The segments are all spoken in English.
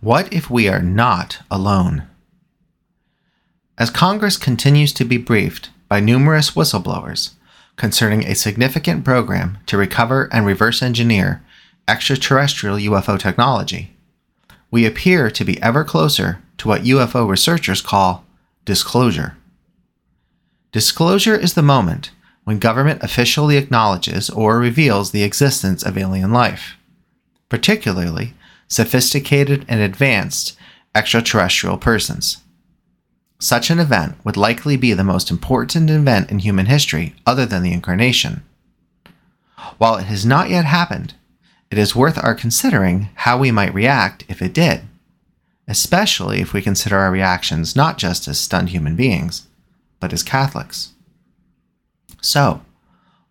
What if we are not alone? As Congress continues to be briefed by numerous whistleblowers concerning a significant program to recover and reverse engineer extraterrestrial UFO technology, we appear to be ever closer to what UFO researchers call disclosure. Disclosure is the moment when government officially acknowledges or reveals the existence of alien life, particularly sophisticated and advanced extraterrestrial persons. Such an event would likely be the most important event in human history other than the incarnation. While it has not yet happened, it is worth our considering how we might react if it did, especially if we consider our reactions not just as stunned human beings, but as Catholics. So,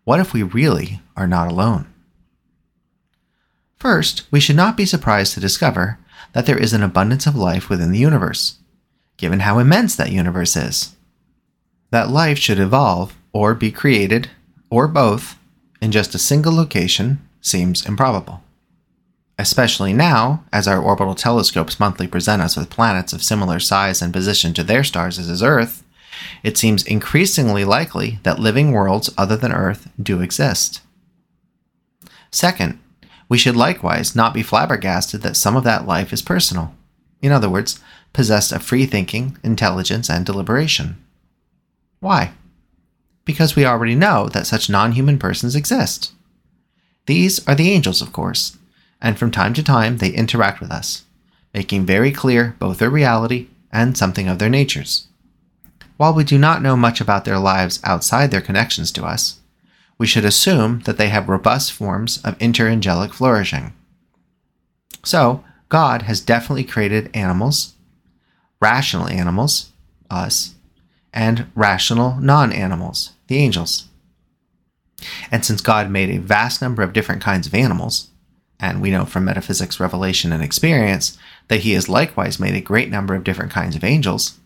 what if we really are not alone? First, we should not be surprised to discover that there is an abundance of life within the universe, given how immense that universe is. That life should evolve, or be created, or both, in just a single location seems improbable. Especially now, as our orbital telescopes monthly present us with planets of similar size and position to their stars as is Earth, it seems increasingly likely that living worlds other than Earth do exist. Second, we should likewise not be flabbergasted that some of that life is personal. In other words, possessed of free thinking, intelligence, and deliberation. Why? Because we already know that such non human persons exist. These are the angels, of course, and from time to time they interact with us, making very clear both their reality and something of their natures. While we do not know much about their lives outside their connections to us, we should assume that they have robust forms of interangelic flourishing. So, God has definitely created animals, rational animals, us, and rational non animals, the angels. And since God made a vast number of different kinds of animals, and we know from metaphysics, revelation, and experience that He has likewise made a great number of different kinds of angels,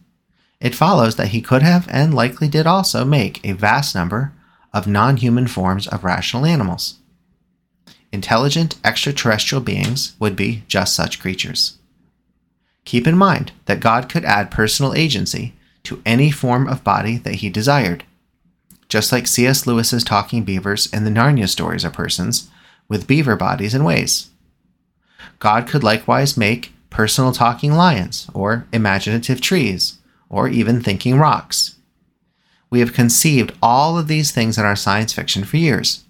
it follows that he could have and likely did also make a vast number of non human forms of rational animals. Intelligent extraterrestrial beings would be just such creatures. Keep in mind that God could add personal agency to any form of body that he desired. Just like C.S. Lewis's talking beavers in the Narnia stories are persons with beaver bodies and ways. God could likewise make personal talking lions or imaginative trees or even thinking rocks. We have conceived all of these things in our science fiction for years.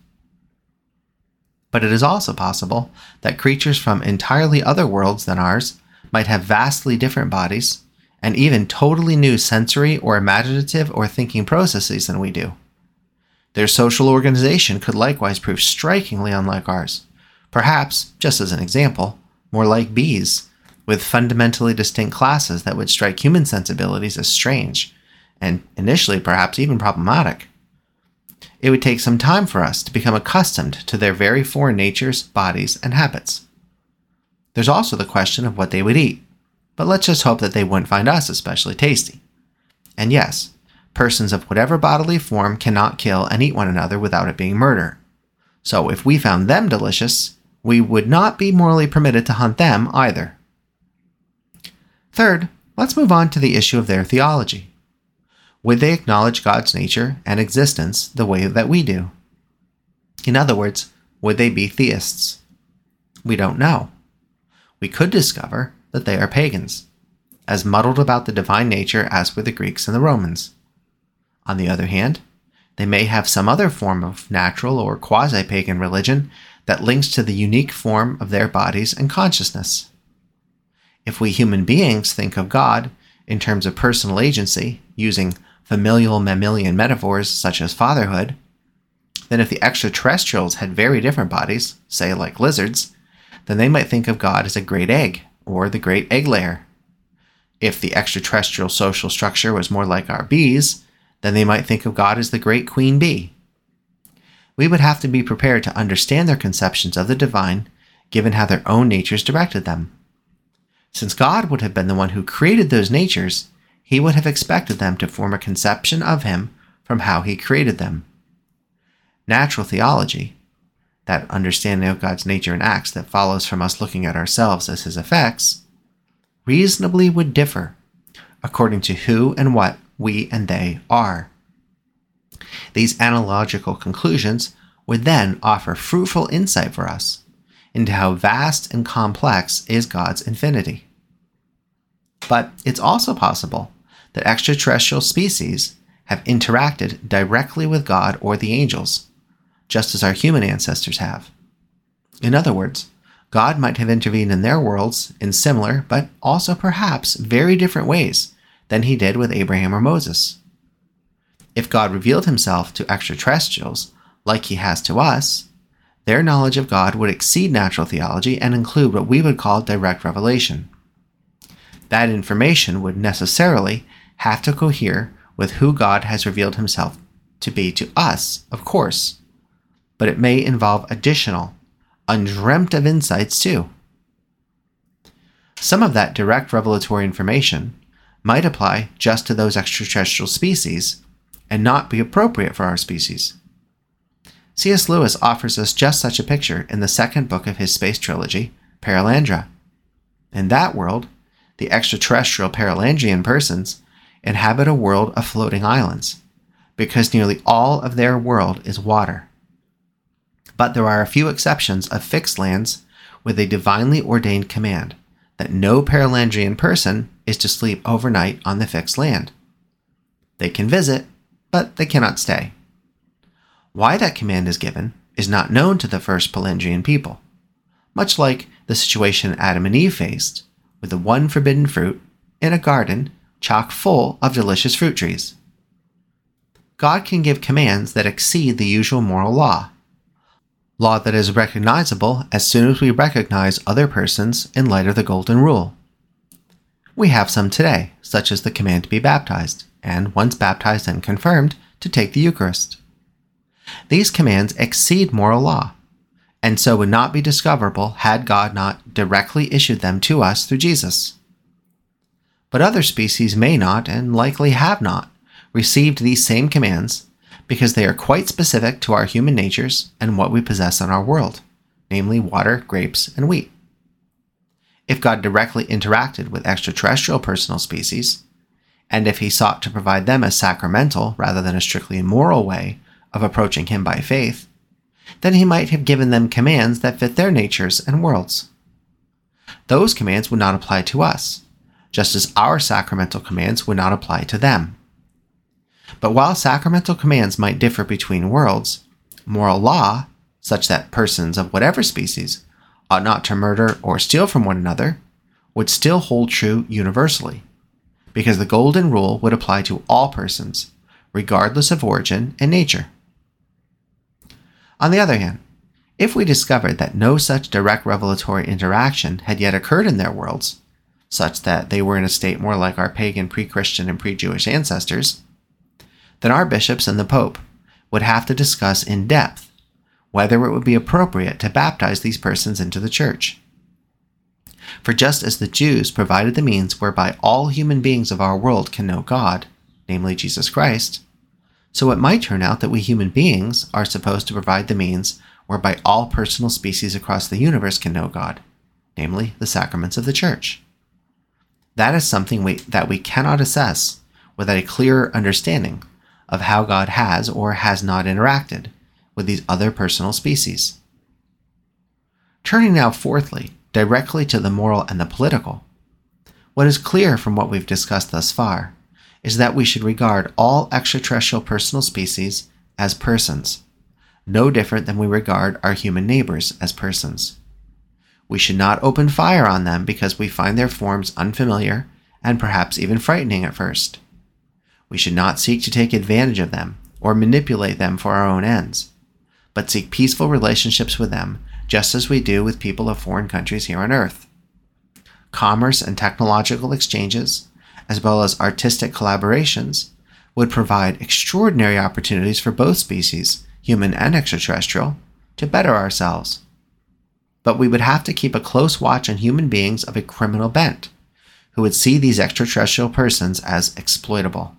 But it is also possible that creatures from entirely other worlds than ours might have vastly different bodies and even totally new sensory or imaginative or thinking processes than we do. Their social organization could likewise prove strikingly unlike ours. Perhaps, just as an example, more like bees with fundamentally distinct classes that would strike human sensibilities as strange, and initially perhaps even problematic. It would take some time for us to become accustomed to their very foreign natures, bodies, and habits. There's also the question of what they would eat, but let's just hope that they wouldn't find us especially tasty. And yes, persons of whatever bodily form cannot kill and eat one another without it being murder. So if we found them delicious, we would not be morally permitted to hunt them either. Third, let's move on to the issue of their theology. Would they acknowledge God's nature and existence the way that we do? In other words, would they be theists? We don't know. We could discover that they are pagans, as muddled about the divine nature as were the Greeks and the Romans. On the other hand, they may have some other form of natural or quasi pagan religion that links to the unique form of their bodies and consciousness. If we human beings think of God in terms of personal agency, using familial mammalian metaphors such as fatherhood, then if the extraterrestrials had very different bodies, say like lizards, then they might think of God as a great egg or the great egg layer. If the extraterrestrial social structure was more like our bees, then they might think of God as the great queen bee. We would have to be prepared to understand their conceptions of the divine, given how their own natures directed them. Since God would have been the one who created those natures, he would have expected them to form a conception of him from how he created them. Natural theology, that understanding of God's nature and acts that follows from us looking at ourselves as his effects, reasonably would differ according to who and what we and they are. These analogical conclusions would then offer fruitful insight for us into how vast and complex is God's infinity. But it's also possible that extraterrestrial species have interacted directly with God or the angels, just as our human ancestors have. In other words, God might have intervened in their worlds in similar, but also perhaps very different ways than he did with Abraham or Moses. If God revealed himself to extraterrestrials like he has to us, their knowledge of God would exceed natural theology and include what we would call direct revelation. That information would necessarily have to cohere with who God has revealed himself to be to us, of course, but it may involve additional, undreamt of insights too. Some of that direct revelatory information might apply just to those extraterrestrial species and not be appropriate for our species. C.S. Lewis offers us just such a picture in the second book of his space trilogy, Perelandra. In that world, the extraterrestrial Perelandrian persons inhabit a world of floating islands, because nearly all of their world is water. But there are a few exceptions of fixed lands with a divinely ordained command that no Perelandrian person is to sleep overnight on the fixed land. They can visit, but they cannot stay. Why that command is given is not known to the first Perelandrian people, much like the situation Adam and Eve faced with the one forbidden fruit in a garden chock full of delicious fruit trees. God can give commands that exceed the usual moral law, law that is recognizable as soon as we recognize other persons in light of the Golden Rule. We have some today, such as the command to be baptized, and once baptized and confirmed, to take the Eucharist. These commands exceed moral law, and so would not be discoverable had God not directly issued them to us through Jesus. But other species may not, and likely have not, received these same commands because they are quite specific to our human natures and what we possess in our world, namely water, grapes, and wheat. If God directly interacted with extraterrestrial personal species, and if he sought to provide them a sacramental rather than a strictly moral way of approaching him by faith, then he might have given them commands that fit their natures and worlds. Those commands would not apply to us, just as our sacramental commands would not apply to them. But while sacramental commands might differ between worlds, moral law, such that persons of whatever species ought not to murder or steal from one another, would still hold true universally, because the Golden Rule would apply to all persons, regardless of origin and nature. On the other hand, if we discovered that no such direct revelatory interaction had yet occurred in their worlds, such that they were in a state more like our pagan pre Christian and pre Jewish ancestors, then our bishops and the Pope would have to discuss in depth whether it would be appropriate to baptize these persons into the Church. For just as the Jews provided the means whereby all human beings of our world can know God, namely Jesus Christ, so it might turn out that we human beings are supposed to provide the means whereby all personal species across the universe can know God, namely the sacraments of the Church. That is something we, that we cannot assess without a clearer understanding of how God has or has not interacted with these other personal species. Turning now, fourthly, directly to the moral and the political, what is clear from what we've discussed thus far is that we should regard all extraterrestrial personal species as persons, no different than we regard our human neighbors as persons. We should not open fire on them because we find their forms unfamiliar and perhaps even frightening at first. We should not seek to take advantage of them or manipulate them for our own ends, but seek peaceful relationships with them just as we do with people of foreign countries here on Earth. Commerce and technological exchanges, as well as artistic collaborations, would provide extraordinary opportunities for both species, human and extraterrestrial, to better ourselves. But we would have to keep a close watch on human beings of a criminal bent, who would see these extraterrestrial persons as exploitable.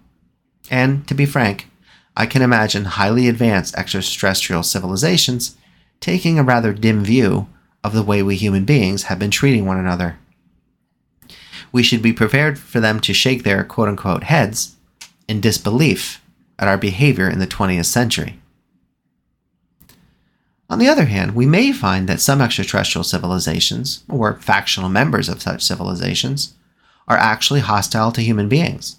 And, to be frank, I can imagine highly advanced extraterrestrial civilizations taking a rather dim view of the way we human beings have been treating one another we should be prepared for them to shake their quote unquote heads in disbelief at our behavior in the 20th century. On the other hand, we may find that some extraterrestrial civilizations, or factional members of such civilizations, are actually hostile to human beings.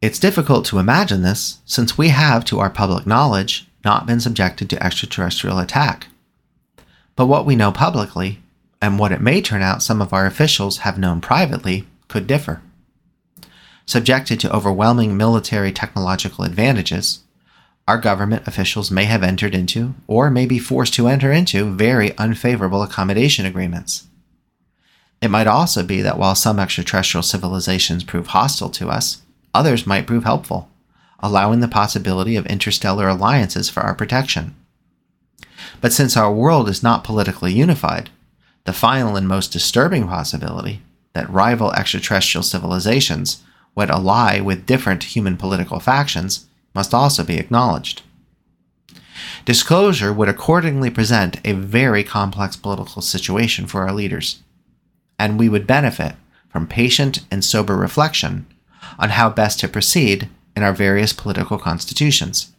It's difficult to imagine this since we have, to our public knowledge, not been subjected to extraterrestrial attack. But what we know publicly, and what it may turn out some of our officials have known privately, could differ. Subjected to overwhelming military technological advantages, our government officials may have entered into, or may be forced to enter into, very unfavorable accommodation agreements. It might also be that while some extraterrestrial civilizations prove hostile to us, others might prove helpful, allowing the possibility of interstellar alliances for our protection. But since our world is not politically unified, the final and most disturbing possibility that rival extraterrestrial civilizations would ally with different human political factions must also be acknowledged. Disclosure would accordingly present a very complex political situation for our leaders, and we would benefit from patient and sober reflection on how best to proceed in our various political constitutions.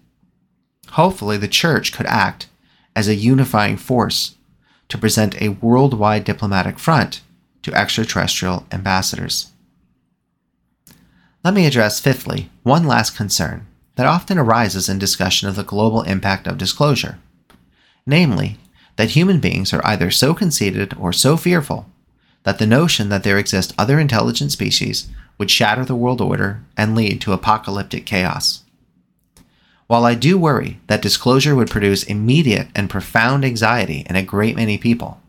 Hopefully, the Church could act as a unifying force to present a worldwide diplomatic front to extraterrestrial ambassadors. Let me address, fifthly, one last concern that often arises in discussion of the global impact of disclosure namely, that human beings are either so conceited or so fearful that the notion that there exist other intelligent species would shatter the world order and lead to apocalyptic chaos. While I do worry that disclosure would produce immediate and profound anxiety in a great many people,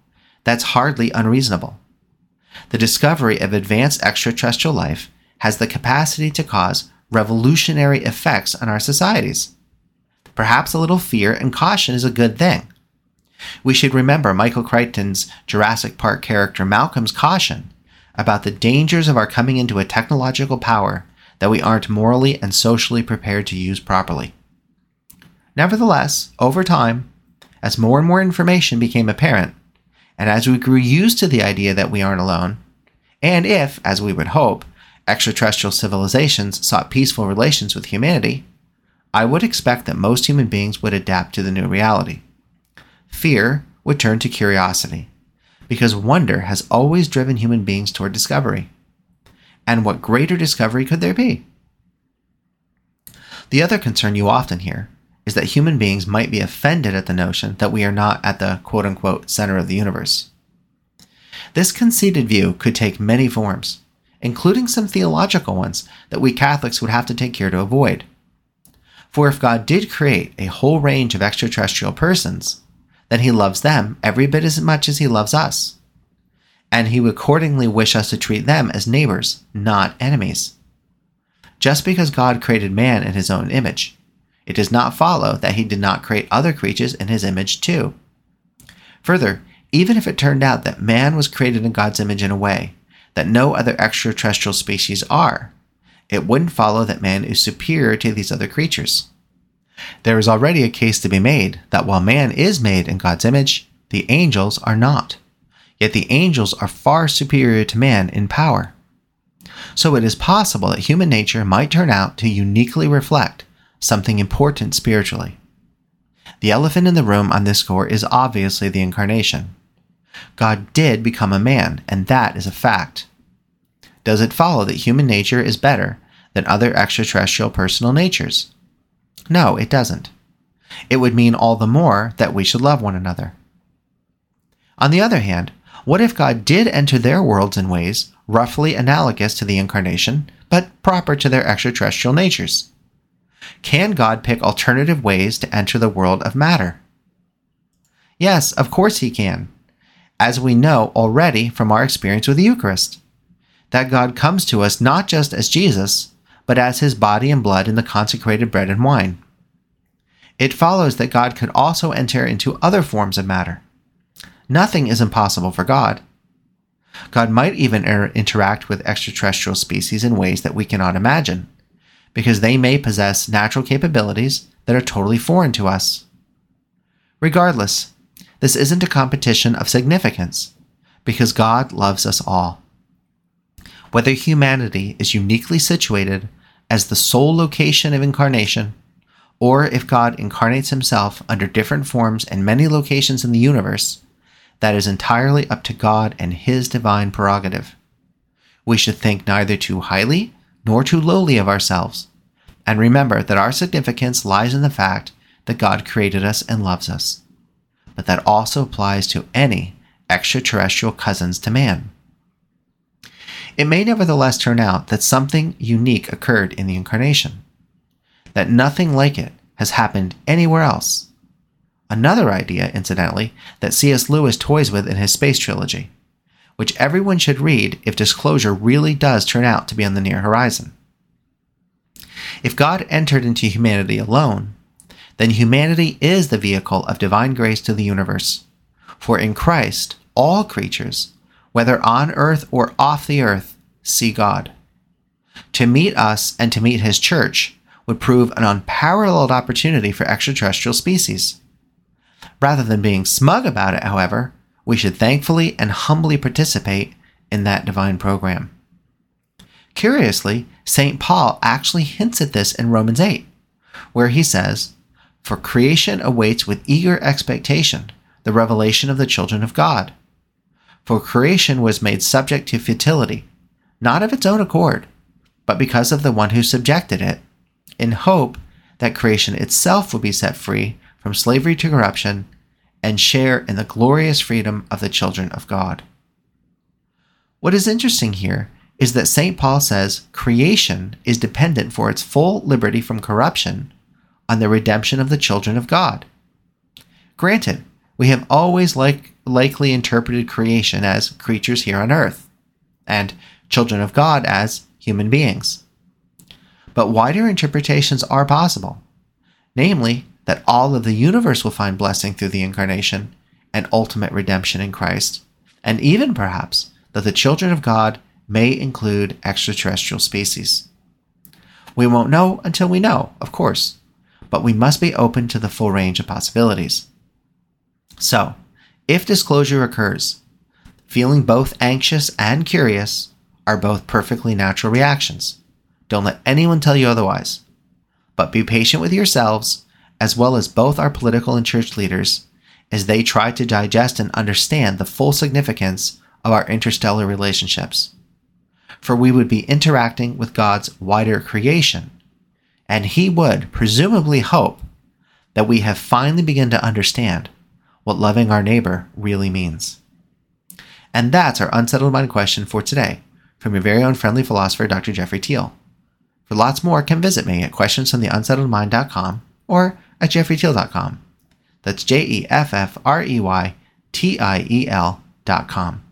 that's hardly unreasonable. The discovery of advanced extraterrestrial life has the capacity to cause revolutionary effects on our societies. Perhaps a little fear and caution is a good thing. We should remember Michael Crichton's Jurassic Park character Malcolm's caution about the dangers of our coming into a technological power that we aren't morally and socially prepared to use properly. Nevertheless, over time, as more and more information became apparent, and as we grew used to the idea that we aren't alone, and if, as we would hope, extraterrestrial civilizations sought peaceful relations with humanity, I would expect that most human beings would adapt to the new reality. Fear would turn to curiosity, because wonder has always driven human beings toward discovery. And what greater discovery could there be? The other concern you often hear is that human beings might be offended at the notion that we are not at the quote unquote center of the universe. This conceited view could take many forms, including some theological ones that we Catholics would have to take care to avoid. For if God did create a whole range of extraterrestrial persons, then he loves them every bit as much as he loves us. And he would accordingly wish us to treat them as neighbors, not enemies. Just because God created man in his own image, it does not follow that he did not create other creatures in his image too. Further, even if it turned out that man was created in God's image in a way that no other extraterrestrial species are, it wouldn't follow that man is superior to these other creatures. There is already a case to be made that while man is made in God's image, the angels are not. Yet the angels are far superior to man in power. So it is possible that human nature might turn out to uniquely reflect something important spiritually. The elephant in the room on this score is obviously the incarnation. God did become a man, and that is a fact. Does it follow that human nature is better than other extraterrestrial personal natures? No, it doesn't. It would mean all the more that we should love one another. On the other hand, what if God did enter their worlds in ways roughly analogous to the incarnation, but proper to their extraterrestrial natures? Can God pick alternative ways to enter the world of matter? Yes, of course he can as we know already from our experience with the Eucharist. That God comes to us not just as Jesus, but as his body and blood in the consecrated bread and wine. It follows that God could also enter into other forms of matter. Nothing is impossible for God. God might even er- interact with extraterrestrial species in ways that we cannot imagine, because they may possess natural capabilities that are totally foreign to us. Regardless, this isn't a competition of significance, because God loves us all. whether humanity is uniquely situated as the sole location of incarnation, or if God incarnates himself under different forms in many locations in the universe, that is entirely up to God and his divine prerogative. We should think neither too highly nor too lowly of ourselves, and remember that our significance lies in the fact that God created us and loves us. But that also applies to any extraterrestrial cousins to man. It may nevertheless turn out that something unique occurred in the incarnation, that nothing like it has happened anywhere else. Another idea, incidentally, that C.S. Lewis toys with in his space trilogy, which everyone should read if disclosure really does turn out to be on the near horizon. If God entered into humanity alone, then humanity is the vehicle of divine grace to the universe. For in Christ, all creatures, whether on earth or off the earth, see God. To meet us and to meet his church would prove an unparalleled opportunity for extraterrestrial species. Rather than being smug about it, however, we should thankfully and humbly participate in that divine program. Curiously, St. Paul actually hints at this in Romans 8, where he says, For creation awaits with eager expectation the revelation of the children of God. For creation was made subject to futility, not of its own accord, but because of the one who subjected it, in hope that creation itself would be set free from slavery to corruption and share in the glorious freedom of the children of God. What is interesting here is that St. Paul says creation is dependent for its full liberty from corruption on the redemption of the children of God. Granted, we have always like, likely interpreted creation as creatures here on earth, and children of God as human beings. But wider interpretations are possible, namely, that all of the universe will find blessing through the incarnation and ultimate redemption in Christ, and even perhaps that the children of God may include extraterrestrial species. We won't know until we know, of course, but we must be open to the full range of possibilities. So, if disclosure occurs, feeling both anxious and curious are both perfectly natural reactions. Don't let anyone tell you otherwise. But be patient with yourselves, as well as both our political and church leaders, as they try to digest and understand the full significance of our interstellar relationships. For we would be interacting with God's wider creation, and He would presumably hope that we have finally begun to understand what loving our neighbor really means. And that's our unsettled mind question for today from your very own friendly philosopher, Dr. Jeffrey Tiel. For lots more, come visit me at questionsfromtheunsettledmind.com or at jeffreytiel.com. That's J E F F R E Y T I E L.com.